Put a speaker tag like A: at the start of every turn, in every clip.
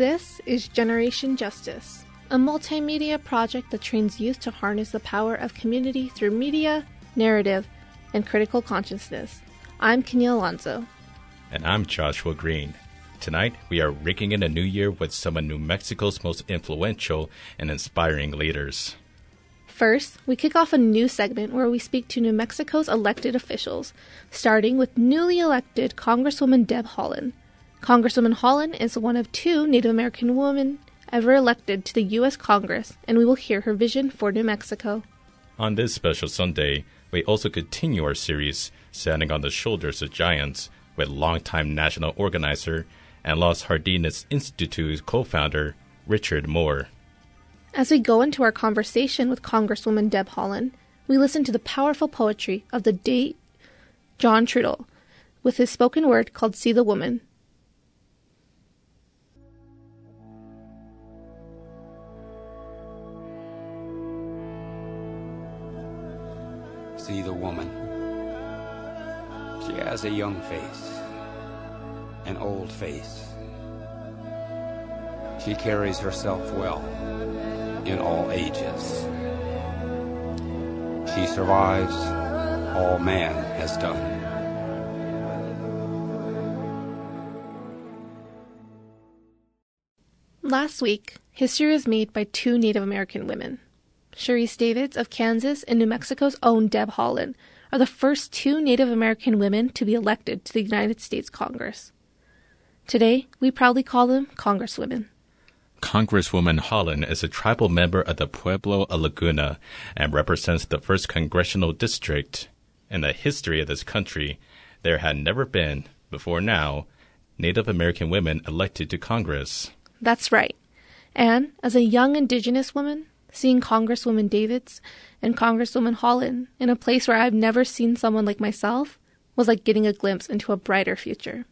A: This is Generation Justice, a multimedia project that trains youth to harness the power of community through media, narrative, and critical consciousness. I'm Kenya Alonso.
B: And I'm Joshua Green. Tonight, we are ringing in a new year with some of New Mexico's most influential and inspiring leaders.
A: First, we kick off a new segment where we speak to New Mexico's elected officials, starting with newly elected Congresswoman Deb Haaland. Congresswoman Haaland is one of two Native American women ever elected to the U.S. Congress, and we will hear her vision for New Mexico.
B: On this special Sunday, we also continue our series, Standing on the Shoulders of Giants, with longtime national organizer and Los Jardines Institute co founder Richard Moore.
A: As we go into our conversation with Congresswoman Deb Haaland, we listen to the powerful poetry of the date John Trudell with his spoken word called See the Woman.
C: See the woman. She has a young face, an old face. She carries herself well in all ages. She survives all man has done.
A: Last week, history was made by two Native American women. Sharice Davids of Kansas and New Mexico's own Deb Haaland are the first two Native American women to be elected to the United States Congress. Today, we proudly call them Congresswomen.
B: Congresswoman Haaland is a tribal member of the Pueblo of Laguna and represents the 1st Congressional District. In the history of this country, there had never been, before now, Native American women elected to Congress.
A: That's right. And as a young Indigenous woman, seeing Congresswoman Davids and Congresswoman Haaland in a place where I've never seen someone like myself was like getting a glimpse into a brighter future.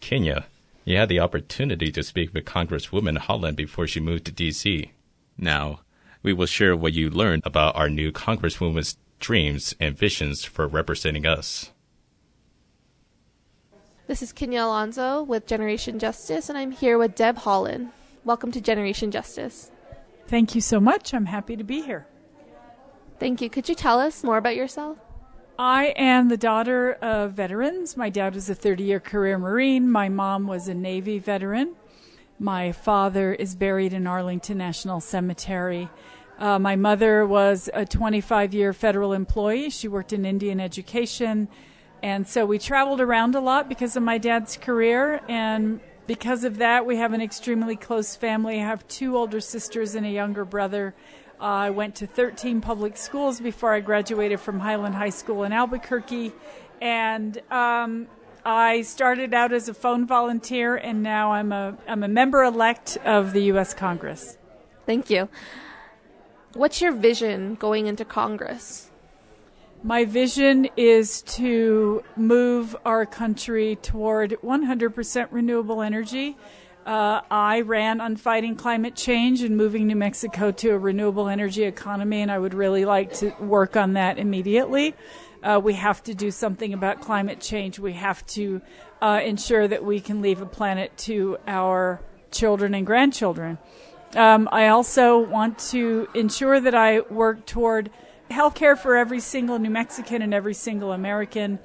B: Kenya, you had the opportunity to speak with Congresswoman Haaland before she moved to D.C. Now, we will share what you learned about our new Congresswoman's dreams and visions for representing us.
A: This is Kenya Alonso with Generation Justice, and I'm here with Deb Haaland. Welcome to Generation Justice.
D: Thank you so much. I'm happy to be here.
A: Thank you. Could you tell us more about yourself?
D: I am the daughter of veterans. My dad was a 30 year career Marine. My mom was a Navy veteran. My father is buried in Arlington National Cemetery. Uh, my mother was a 25 year federal employee. She worked in Indian education. And so we traveled around a lot because of my dad's career. And because of that, we have an extremely close family. I have two older sisters and a younger brother. Uh, I went to 13 public schools before I graduated from Highland High School in Albuquerque. And um, I started out as a phone volunteer, and now I'm a, I'm a member elect of the U.S. Congress.
A: Thank you. What's your vision going into Congress?
D: My vision is to move our country toward 100% renewable energy. Uh, I ran on fighting climate change and moving New Mexico to a renewable energy economy, and I would really like to work on that immediately. Uh, we have to do something about climate change. We have to uh, ensure that we can leave a planet to our children and grandchildren. Um, I also want to ensure that I work toward health care for every single New Mexican and every single American,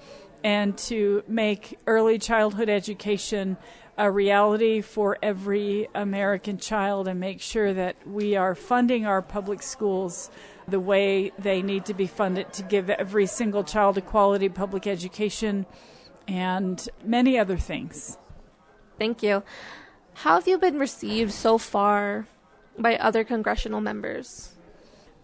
D: and to make early childhood education a reality for every American child and make sure that we are funding our public schools the way they need to be funded to give every single child a quality public education and many other things.
A: Thank you. How have you been received so far by other congressional members?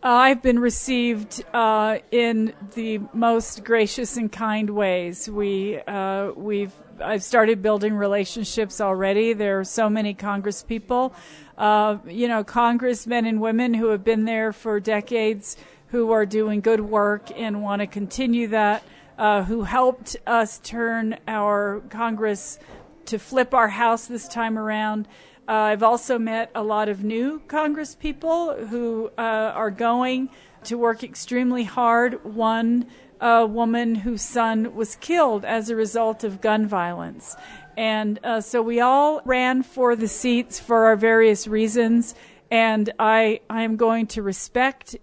D: I've been received uh, in the most gracious and kind ways. We uh, we've I've started building relationships already. There are so many Congress people, uh, you know, congressmen and women who have been there for decades, who are doing good work and want to continue that. Uh, who helped us turn our Congress to flip our House this time around. Uh, I've also met a lot of new Congress people who uh, are going to work extremely hard. One uh, woman whose son was killed as a result of gun violence. And uh, so we all ran for the seats for our various reasons. And I, I am going to respect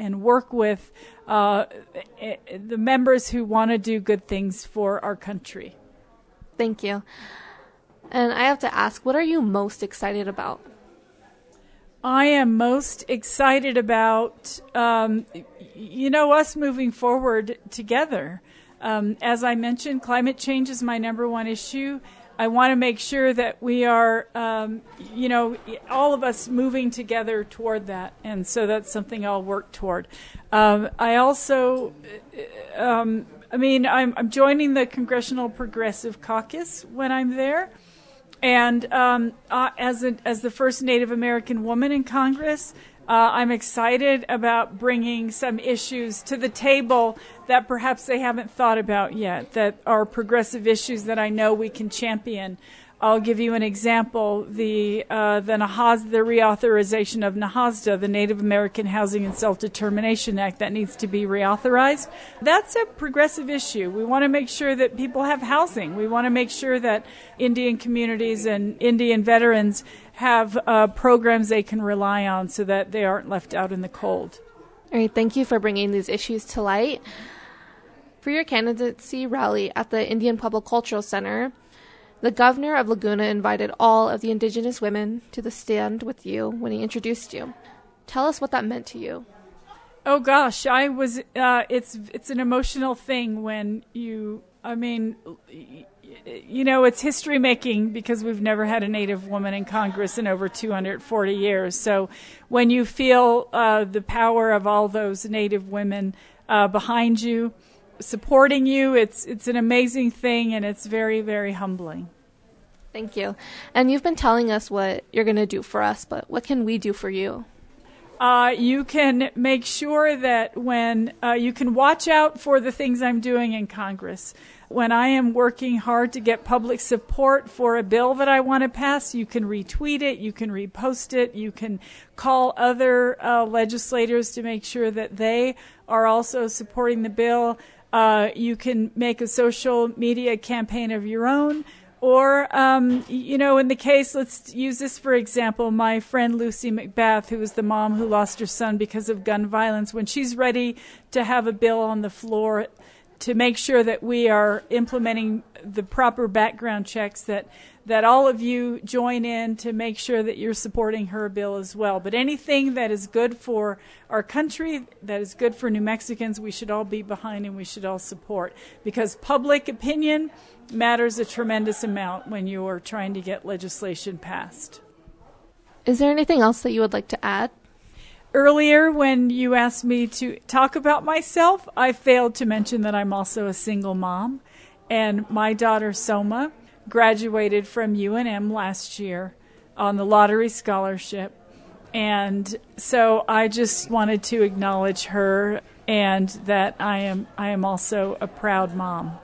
D: and work with uh, the members who want to do good things for our country.
A: Thank you. And I have to ask, what are you most excited about?
D: I am most excited about, um, you know, us moving forward together. Um, as I mentioned, climate change is my number one issue. I want to make sure that we are, um, you know, all of us moving together toward that. And so that's something I'll work toward. Um, I also, um, I mean, I'm, I'm joining the Congressional Progressive Caucus when I'm there. And um, uh, as a, as the first Native American woman in Congress, uh, I'm excited about bringing some issues to the table that perhaps they haven't thought about yet, that are progressive issues that I know we can champion. I'll give you an example: the uh, the Nahaz, the reauthorization of NAHASDA, the Native American Housing and Self Determination Act, that needs to be reauthorized. That's a progressive issue. We want to make sure that people have housing. We want to make sure that Indian communities and Indian veterans have uh, programs they can rely on, so that they aren't left out in the cold.
A: All right. Thank you for bringing these issues to light. For your candidacy rally at the Indian Pueblo Cultural Center, the governor of Laguna invited all of the indigenous women to the stand with you when he introduced you. Tell us what that meant to you.
D: Oh gosh, I was. Uh, it's it's an emotional thing when you. I mean, you know, it's history making because we've never had a Native woman in Congress in over 240 years. So when you feel uh, the power of all those Native women uh, behind you, supporting you. It's it's an amazing thing, and it's very very humbling.
A: Thank you. And you've been telling us what you're going to do for us, but what can we do for you?
D: Uh, you can make sure that when uh, you can watch out for the things I'm doing in Congress. When I am working hard to get public support for a bill that I want to pass, you can retweet it, you can repost it, you can call other uh, legislators to make sure that they are also supporting the bill. Uh, you can make a social media campaign of your own. Or, um, you know, in the case, let's use this for example. My friend Lucy McBath, who is the mom who lost her son because of gun violence, when she's ready to have a bill on the floor to make sure that we are implementing the proper background checks that that all of you join in to make sure that you're supporting her bill as well. But anything that is good for our country, that is good for New Mexicans, we should all be behind and we should all support because public opinion matters a tremendous amount when you are trying to get legislation passed.
A: Is there anything else that you would like to add?
D: Earlier, when you asked me to talk about myself, I failed to mention that I'm also a single mom. And my daughter, Soma, graduated from UNM last year on the lottery scholarship. And so I just wanted to acknowledge her and that I am I am also a proud mom.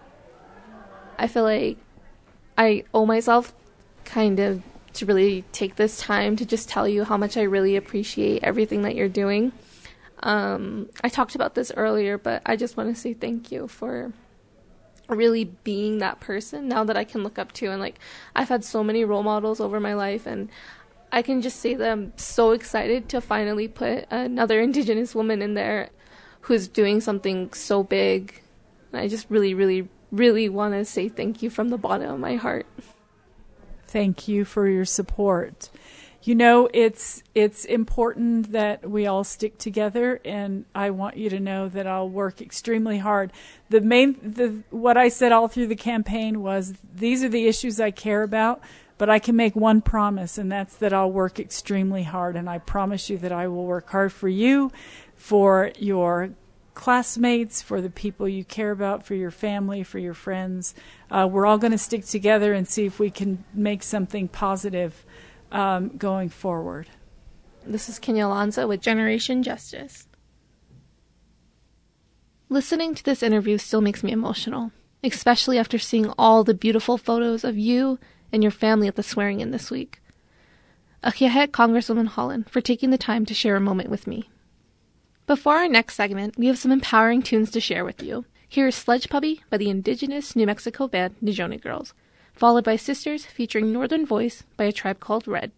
A: I feel like I owe myself kind of to really take this time to just tell you how much I really appreciate everything that you're doing. Um, I talked about this earlier, but I just want to say thank you for really being that person now that I can look up to. And like, I've had so many role models over my life, and I can just say that I'm so excited to finally put another Indigenous woman in there who's doing something so big. And I just really, really, really want to say thank you from the bottom of my heart.
D: Thank you for your support. You know, it's it's important that we all stick together, and I want you to know that I'll work extremely hard. The main, the what I said all through the campaign was these are the issues I care about, but I can make one promise, and that's that I'll work extremely hard, and I promise you that I will work hard for you, for your classmates, for the people you care about, for your family, for your friends. Uh, we're all going to stick together and see if we can make something positive um, going forward.
A: This is Kenya Alonso with Generation Justice. Listening to this interview still makes me emotional, especially after seeing all the beautiful photos of you and your family at the swearing in this week. Akiahet Congresswoman Haaland for taking the time to share a moment with me. Before our next segment, we have some empowering tunes to share with you. Here is Sledge Puppy by the indigenous New Mexico band Nijoni Girls, followed by Sisters featuring Northern Voice by a tribe called Red.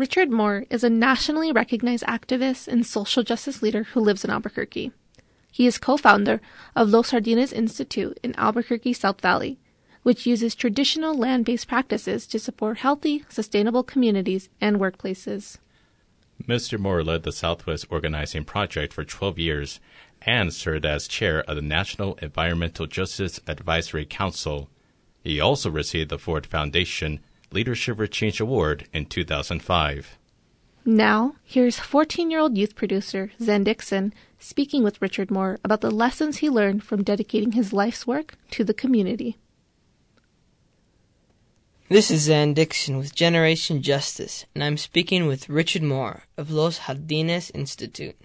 A: Richard Moore is a nationally recognized activist and social justice leader who lives in Albuquerque. He is co founder of Los Jardines Institute in Albuquerque South Valley, which uses traditional land based practices to support healthy, sustainable communities and workplaces.
B: Mr. Moore led the Southwest Organizing Project for 12 years and served as chair of the National Environmental Justice Advisory Council. He also received the Ford Foundation Leadership for Change Award in 2005.
A: Now, here's 14 year old youth producer Zen Dixon speaking with Richard Moore about the lessons he learned from dedicating his life's work to the community.
E: This is Zen Dixon with Generation Justice, and I'm speaking with Richard Moore of Los Jardines Institute.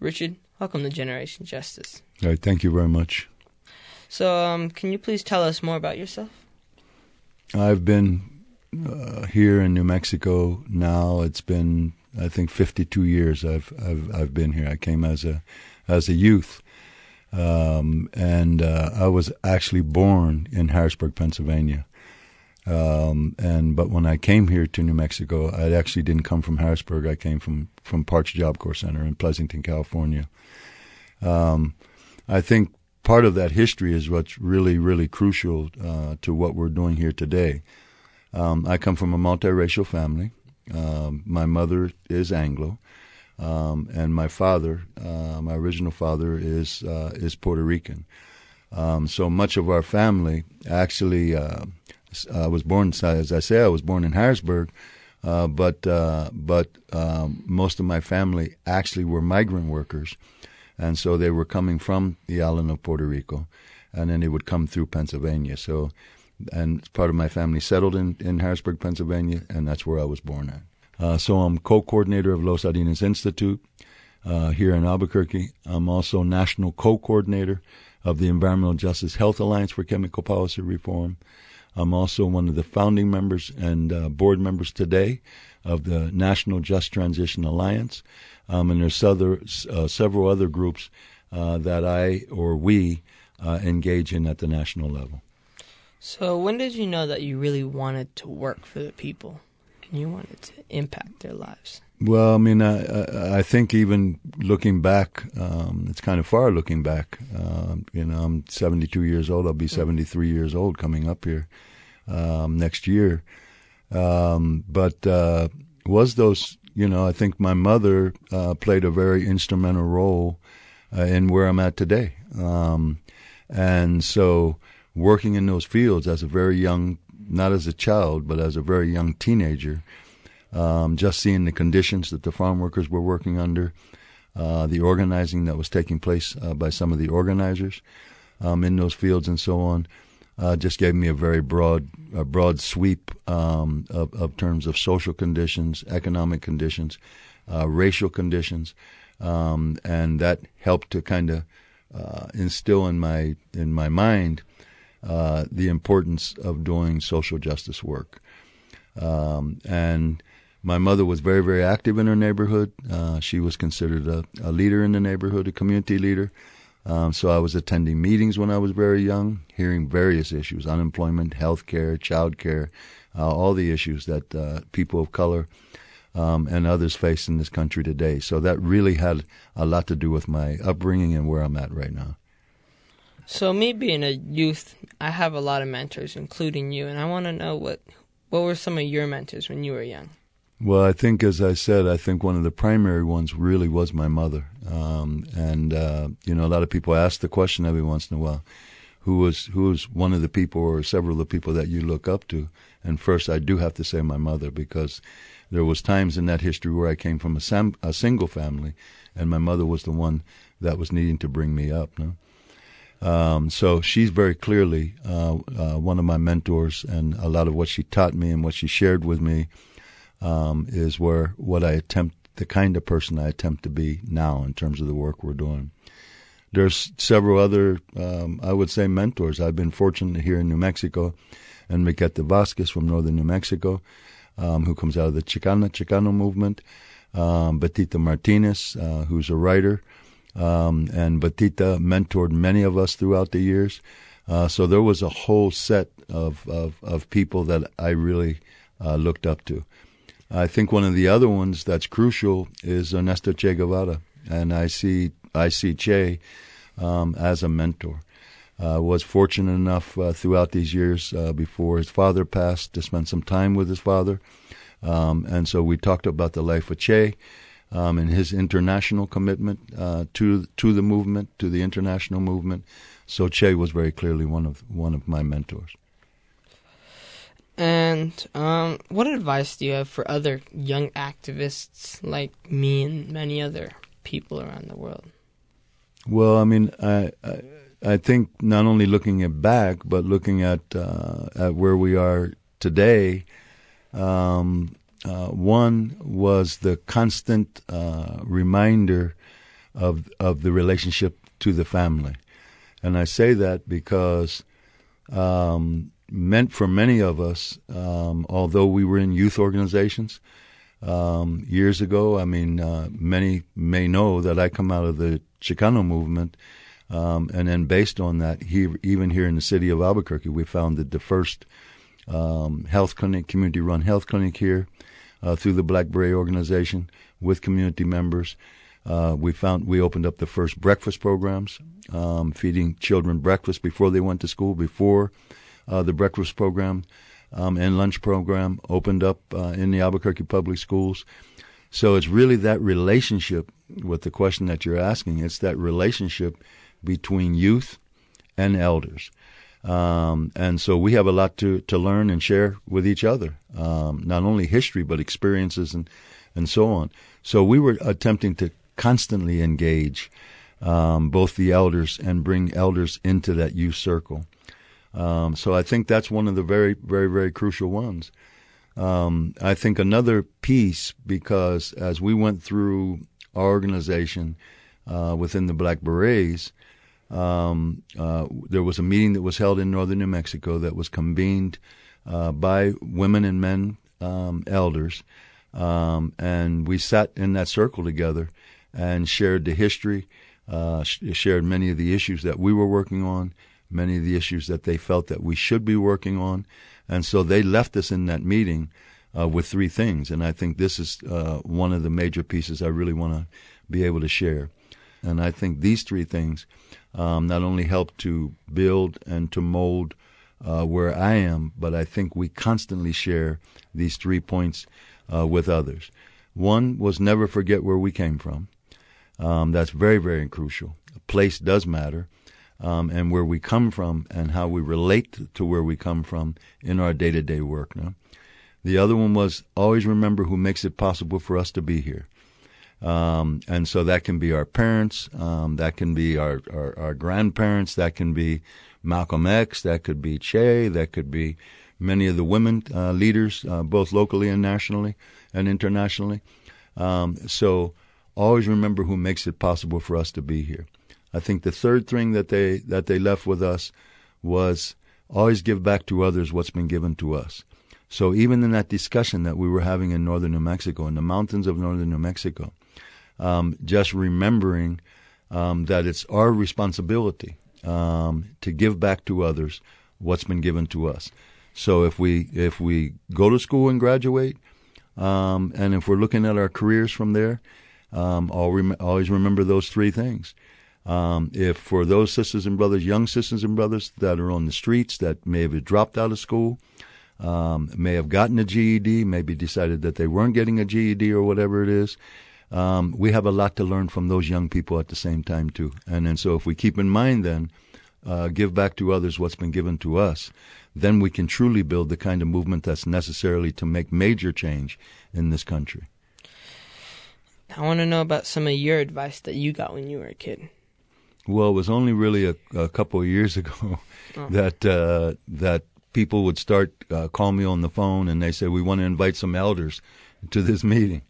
E: Richard, welcome to Generation Justice.
F: All right, thank you very much.
E: So, um, can you please tell us more about yourself?
F: I've been uh, here in New Mexico now. It's been I think 52 years I've I've I've been here. I came as a as a youth, um, and uh, I was actually born in Harrisburg, Pennsylvania. Um, and but when I came here to New Mexico, I actually didn't come from Harrisburg. I came from from Parks Job Corps Center in Pleasanton, California. Um, I think part of that history is what's really really crucial uh, to what we're doing here today. Um, I come from a multiracial family. Um, my mother is Anglo, um, and my father, uh, my original father, is uh, is Puerto Rican. Um, so much of our family actually. Uh, I was born, as I say, I was born in Harrisburg, uh, but uh, but um, most of my family actually were migrant workers, and so they were coming from the island of Puerto Rico, and then they would come through Pennsylvania. So and part of my family settled in, in Harrisburg, Pennsylvania, and that's where I was born at. Uh, so I'm co-coordinator of Los Jardines Institute uh, here in Albuquerque. I'm also national co-coordinator of the Environmental Justice Health Alliance for Chemical Policy Reform. I'm also one of the founding members and uh, board members today of the National Just Transition Alliance. Um, and there's other, uh, several other groups uh, that I or we uh, engage in at the national level.
E: So, when did you know that you really wanted to work for the people and you wanted to impact their lives?
F: Well, I mean, I, I think even looking back, um, it's kind of far looking back. Uh, you know, I'm 72 years old. I'll be 73 years old coming up here um, next year. Um, but uh, was those, you know, I think my mother uh, played a very instrumental role uh, in where I'm at today. Um, and so working in those fields as a very young, not as a child, but as a very young teenager, um, just seeing the conditions that the farm workers were working under, uh, the organizing that was taking place uh, by some of the organizers um, in those fields and so on, uh, just gave me a very broad, a broad sweep um, of, of, terms of social conditions, economic conditions, uh, racial conditions, um, and that helped to kind of uh, instill in my in my mind uh, the importance of doing social justice work. Um, and my mother was very, very active in her neighborhood. Uh, she was considered a, a, leader in the neighborhood, a community leader. Um, so I was attending meetings when I was very young, hearing various issues unemployment, health care, child care, uh, all the issues that uh, people of color um, and others face in this country today. So that really had a lot to do with my upbringing and where I'm at right now.
E: So me being a youth, I have a lot of mentors, including you, and I want to know what what were some of your mentors when you were young.
F: Well, I think, as I said, I think one of the primary ones really was my mother. Um, and uh, you know, a lot of people ask the question every once in a while, who was who was one of the people or several of the people that you look up to? And first, I do have to say my mother because there was times in that history where I came from a, sam- a single family, and my mother was the one that was needing to bring me up. No? Um, so she's very clearly uh, uh, one of my mentors, and a lot of what she taught me and what she shared with me um, is where what I attempt, the kind of person I attempt to be now in terms of the work we're doing. There's several other, um, I would say, mentors. I've been fortunate here in New Mexico, and Enriqueta Vasquez from northern New Mexico, um, who comes out of the Chicana Chicano movement. Um, Betita Martinez, uh, who's a writer, um, and Betita mentored many of us throughout the years. Uh, so there was a whole set of, of, of people that I really uh, looked up to. I think one of the other ones that's crucial is Ernesto Che Guevara, and I see I see Che um, as a mentor. Uh, was fortunate enough uh, throughout these years uh, before his father passed to spend some time with his father, um, and so we talked about the life of Che um, and his international commitment uh, to to the movement, to the international movement. So Che was very clearly one of one of my mentors.
E: And um, what advice do you have for other young activists like me and many other people around the world?
F: Well, I mean, I, I, I think not only looking at back, but looking at uh, at where we are today. Um, uh, one was the constant uh, reminder of of the relationship to the family, and I say that because um, meant for many of us, um, although we were in youth organizations um, years ago. I mean, uh, many may know that I come out of the Chicano movement, um, and then based on that, he, even here in the city of Albuquerque, we founded the first um, health clinic, community-run health clinic here uh, through the Black Beret organization with community members. Uh, we found we opened up the first breakfast programs, um, feeding children breakfast before they went to school, before uh, the breakfast program um, and lunch program opened up uh, in the Albuquerque public schools. So it's really that relationship with the question that you're asking. It's that relationship between youth and elders. Um, and so we have a lot to, to learn and share with each other, um, not only history, but experiences and, and so on. So we were attempting to constantly engage um, both the elders and bring elders into that youth circle. Um, so I think that's one of the very, very, very crucial ones. Um, I think another piece, because as we went through our organization uh, within the Black Berets, um, uh, there was a meeting that was held in northern New Mexico that was convened uh, by women and men um, elders, um, and we sat in that circle together and shared the history, uh, sh- shared many of the issues that we were working on, many of the issues that they felt that we should be working on. And so they left us in that meeting uh, with three things. And I think this is uh, one of the major pieces I really want to be able to share. And I think these three things um, not only help to build and to mold uh, where I am, but I think we constantly share these three points uh, with others. One was never forget where we came from. Um, that's very, very crucial. Place does matter um, and where we come from and how we relate to where we come from in our day to day work. No? The other one was always remember who makes it possible for us to be here. Um, and so that can be our parents, um, that can be our, our, our, grandparents, that can be Malcolm X, that could be Che, that could be many of the women uh, leaders, uh, both locally and nationally and internationally. Um, so always remember who makes it possible for us to be here. I think the third thing that they that they left with us was always give back to others what's been given to us. So even in that discussion that we were having in northern New Mexico, in the mountains of northern New Mexico, um, just remembering um, that it's our responsibility um, to give back to others what's been given to us. So if we if we go to school and graduate, um, and if we're looking at our careers from there, um, always remember those three things Um, if for those sisters and brothers, young sisters and brothers that are on the streets that may have dropped out of school, um, may have gotten a GED, maybe decided that they weren't getting a GED or whatever it is, um, we have a lot to learn from those young people at the same time too. And then so if we keep in mind then, uh, give back to others what's been given to us, then we can truly build the kind of movement that's necessarily to make major change in this country.
E: I want to know about some of your advice that you got when you were a kid.
F: Well, it was only really a, a couple of years ago oh. that uh, that people would start uh, call me on the phone and they say we want to invite some elders to this meeting,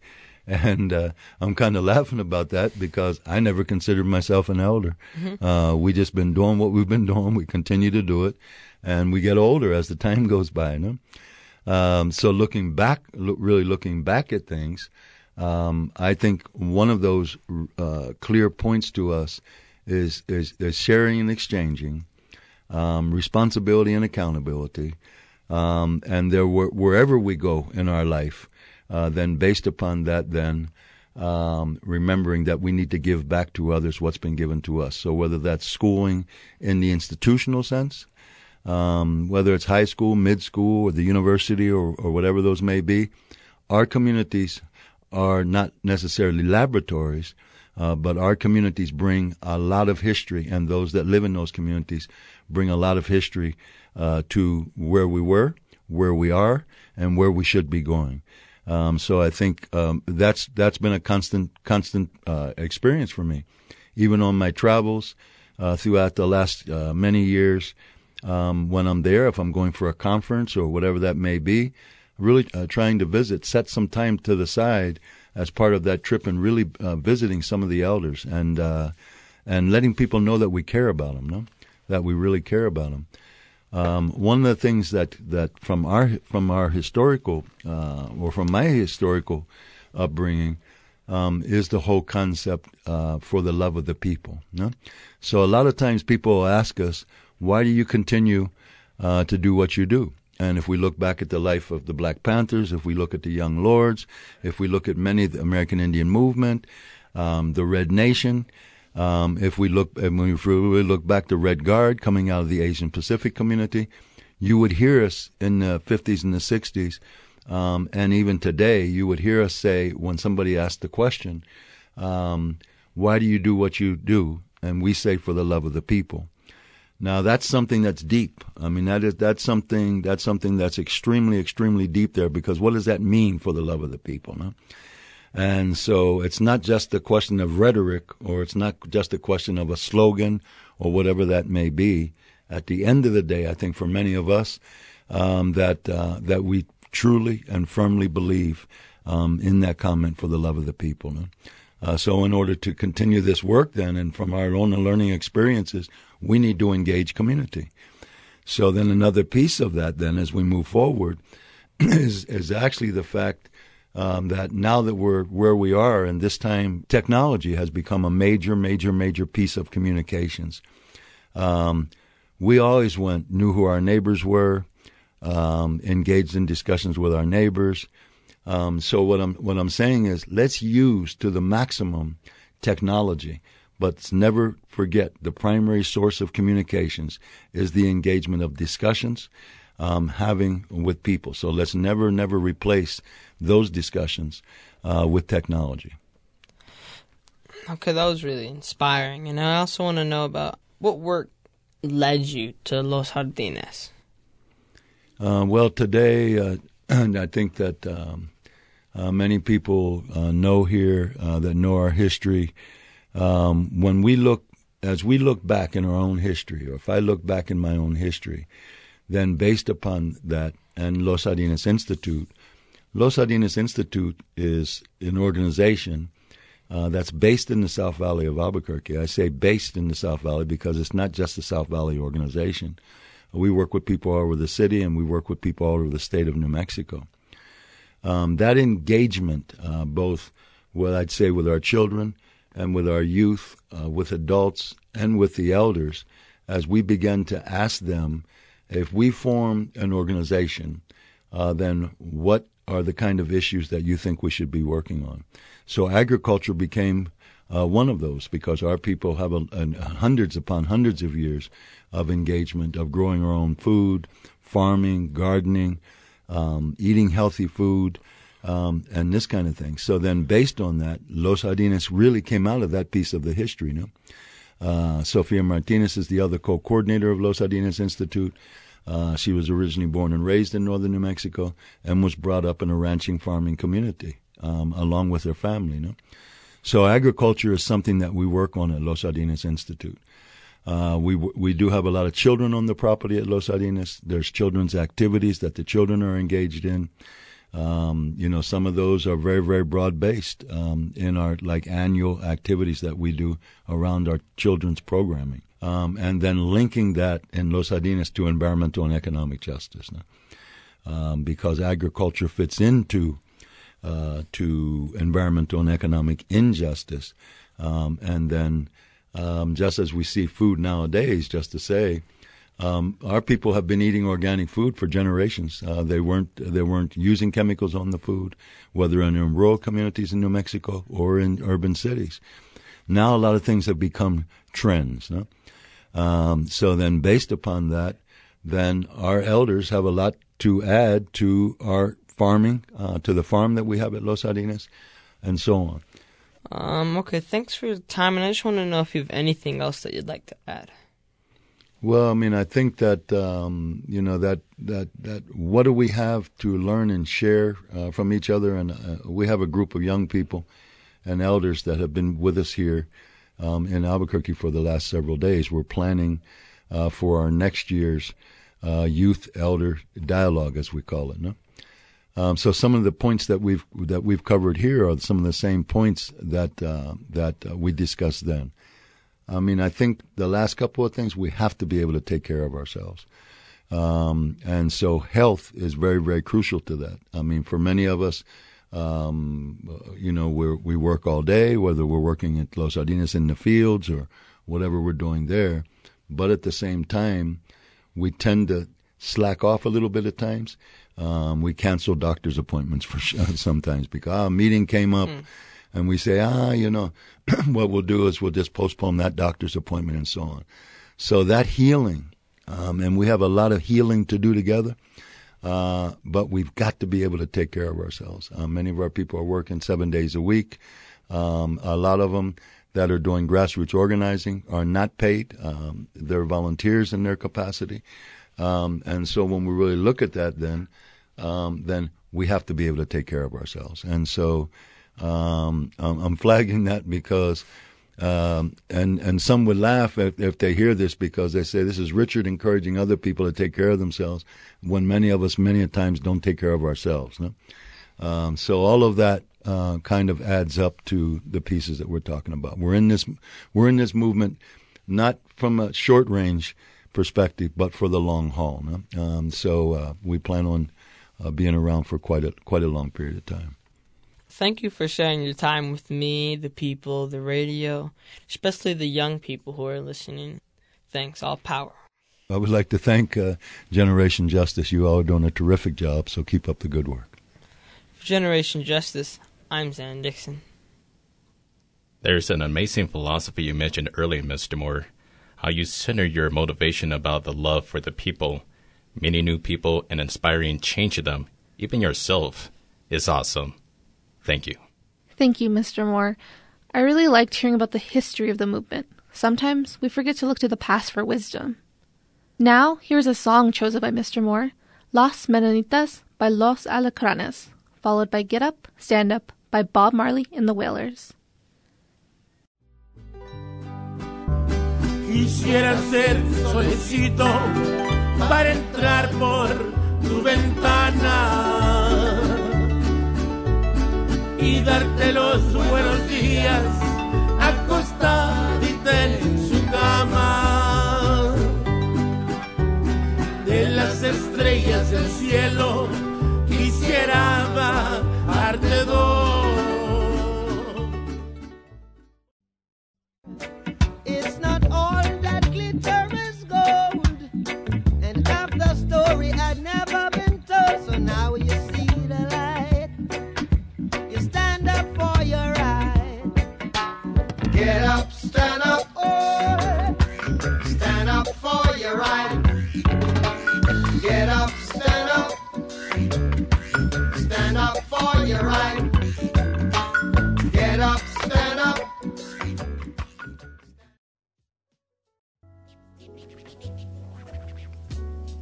F: and uh, I'm kind of laughing about that because I never considered myself an elder. Mm-hmm. Uh, we just been doing what we've been doing. We continue to do it, and we get older as the time goes by. You know? Um, so looking back, lo- really looking back at things, um, I think one of those uh, clear points to us is, is, is sharing and exchanging, um, responsibility and accountability, um, and there were wherever we go in our life, uh, then based upon that, then um, remembering that we need to give back to others what's been given to us. So whether that's schooling in the institutional sense, um, whether it's high school, mid school, or the university, or, or whatever those may be, our communities are not necessarily laboratories, uh, but our communities bring a lot of history, and those that live in those communities bring a lot of history uh, to where we were, where we are, and where we should be going. Um, so I think um, that's that's been a constant constant uh, experience for me, even on my travels uh, throughout the last uh, many years. Um, when I'm there, if I'm going for a conference or whatever that may be, really uh, trying to visit, set some time to the side as part of that trip, and really uh, visiting some of the elders and uh, and letting people know that we care about them, no? that we really care about them. Um, one of the things that, that from our from our historical uh, or from my historical upbringing um, is the whole concept uh, for the love of the people. So a lot of times people ask us, why do you continue uh, to do what you do? And if we look back at the life of the Black Panthers, if we look at the Young Lords, if we look at many the American Indian movement, um, the Red Nation, um, if we look, when we look back to Red Guard coming out of the Asian Pacific community, you would hear us in the 50s and the 60s, um, and even today, you would hear us say when somebody asked the question, um, "Why do you do what you do?" and we say, "For the love of the people." Now that's something that's deep. I mean that is that's something that's something that's extremely extremely deep there because what does that mean for the love of the people? No? And so it's not just a question of rhetoric or it's not just a question of a slogan or whatever that may be. At the end of the day, I think for many of us um, that uh, that we truly and firmly believe um, in that comment for the love of the people. Uh, so, in order to continue this work, then, and from our own learning experiences, we need to engage community. So, then another piece of that, then, as we move forward, is is actually the fact um, that now that we're where we are, and this time technology has become a major, major, major piece of communications. Um, we always went, knew who our neighbors were, um, engaged in discussions with our neighbors. Um, so what I'm what I'm saying is let's use to the maximum technology, but never forget the primary source of communications is the engagement of discussions, um, having with people. So let's never never replace those discussions uh, with technology.
E: Okay, that was really inspiring, and I also want to know about what work led you to Los Jardines.
F: Uh, well, today, uh, I think that um, uh, many people uh, know here uh, that know our history. Um, when we look, as we look back in our own history, or if I look back in my own history, then based upon that and Los Jardines Institute, Los Jardines Institute is an organization uh, that's based in the South Valley of Albuquerque. I say based in the South Valley because it's not just the South Valley organization. We work with people all over the city and we work with people all over the state of New Mexico um, that engagement, uh, both what I'd say with our children and with our youth, uh, with adults and with the elders, as we begin to ask them, if we form an organization, uh, then what are the kind of issues that you think we should be working on? So agriculture became uh, one of those because our people have a, a, hundreds upon hundreds of years of engagement of growing our own food, farming, gardening, um, eating healthy food, um, and this kind of thing. So then, based on that, Los Jardines really came out of that piece of the history. No, uh, Sofia Martinez is the other co-coordinator of Los Jardines Institute. Uh, she was originally born and raised in northern New Mexico and was brought up in a ranching farming community um, along with her family. No? So agriculture is something that we work on at Los Jardines Institute. Uh, we we do have a lot of children on the property at Los Jardines. There's children's activities that the children are engaged in. Um, you know, some of those are very, very broad based um, in our like annual activities that we do around our children's programming, um, and then linking that in Los Jardines to environmental and economic justice, um, because agriculture fits into uh, to environmental and economic injustice, um, and then um, just as we see food nowadays, just to say, um, our people have been eating organic food for generations. Uh, they weren't they weren't using chemicals on the food, whether in rural communities in New Mexico or in urban cities. Now a lot of things have become trends. No? Um, so then, based upon that, then our elders have a lot to add to our farming, uh, to the farm that we have at Los Jardines, and so on.
E: Um, okay, thanks for your time, and I just want to know if you have anything else that you'd like to add.
F: Well, I mean, I think that um, you know that that that what do we have to learn and share uh, from each other, and uh, we have a group of young people and elders that have been with us here um, in Albuquerque for the last several days. We're planning uh, for our next year's uh, youth elder dialogue, as we call it. No? Um, so some of the points that we've that we've covered here are some of the same points that uh, that uh, we discussed then. I mean, I think the last couple of things we have to be able to take care of ourselves, um, and so health is very very crucial to that. I mean, for many of us, um, you know, we we work all day, whether we're working at Los Jardines in the fields or whatever we're doing there, but at the same time, we tend to slack off a little bit at times um, we cancel doctor's appointments for sometimes because a meeting came up, mm. and we say, ah, you know, what we'll do is we'll just postpone that doctor's appointment and so on. So that healing, um, and we have a lot of healing to do together. Uh, but we've got to be able to take care of ourselves. Uh, many of our people are working seven days a week. Um, a lot of them that are doing grassroots organizing are not paid. Um, they're volunteers in their capacity. Um, and so when we really look at that, then um, then we have to be able to take care of ourselves. And so um, I'm flagging that because, um, and and some would laugh if, if they hear this because they say this is Richard encouraging other people to take care of themselves when many of us many a times don't take care of ourselves. No? Um, so all of that uh, kind of adds up to the pieces that we're talking about. We're in this we're in this movement not from a short range perspective, but for the long haul. No? Um, so uh, we plan on uh, being around for quite a quite a long period of time.
E: Thank you for sharing your time with me, the people, the radio, especially the young people who are listening. Thanks, all power.
F: I would like to thank uh, Generation Justice. You all are doing a terrific job, so keep up the good work.
E: For Generation Justice, I'm Zan Dixon.
B: There's an amazing philosophy you mentioned earlier, Mr. Moore. How you center your motivation about the love for the people meeting new people and inspiring change in them, even yourself, is awesome. Thank you.
A: Thank you, Mr. Moore. I really liked hearing about the history of the movement. Sometimes we forget to look to the past for wisdom. Now, here's a song chosen by Mr. Moore Las Mañanitas by Los Alacranes, followed by Get Up, Stand Up by Bob Marley and the Wailers.
G: Quisiera ser solicito para entrar por tu ventana darte los buenos días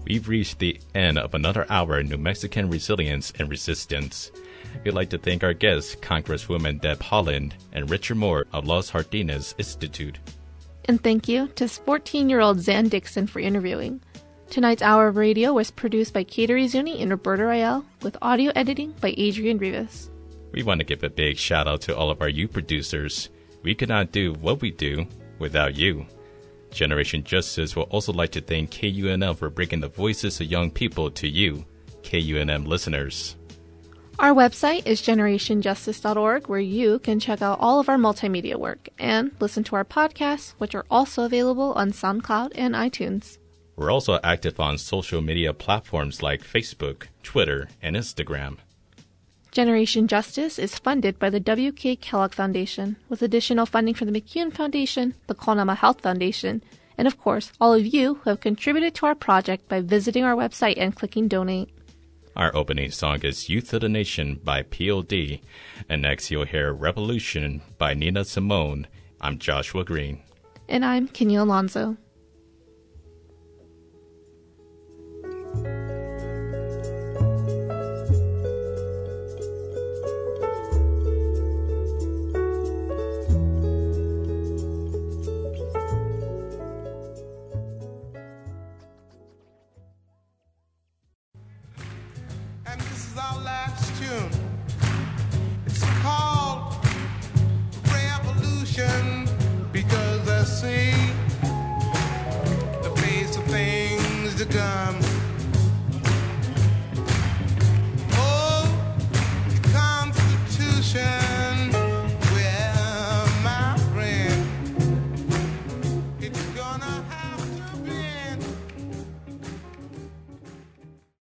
B: We've reached the end of another hour of New Mexican resilience and resistance. We'd like to thank our guests, Congresswoman Deb Haaland and Richard Moore of Los Jardines Institute.
A: And thank you to 14 year old Zan Dixon for interviewing. Tonight's hour of radio was produced by Kateri Zuni and Roberta Rael, with audio editing by Adrian Rivas.
B: We want to give a big shout out to all of our youth producers. We could not do what we do without you. Generation Justice would also like to thank KUNM for bringing the voices of young people to you, KUNM listeners.
A: Our website is generationjustice.org, where you can check out all of our multimedia work and listen to our podcasts, which are also available on SoundCloud and iTunes.
B: We're also active on social media platforms like Facebook, Twitter, and Instagram.
A: Generation Justice is funded by the W.K. Kellogg Foundation, with additional funding from the McCune Foundation, the Con Alma Health Foundation, and of course, all of you who have contributed to our project by visiting our website and clicking donate.
B: Our opening song is Youth of the Nation by POD, and next you'll hear Revolution by Nina Simone. I'm Joshua Green.
A: And I'm Kenya Alonso.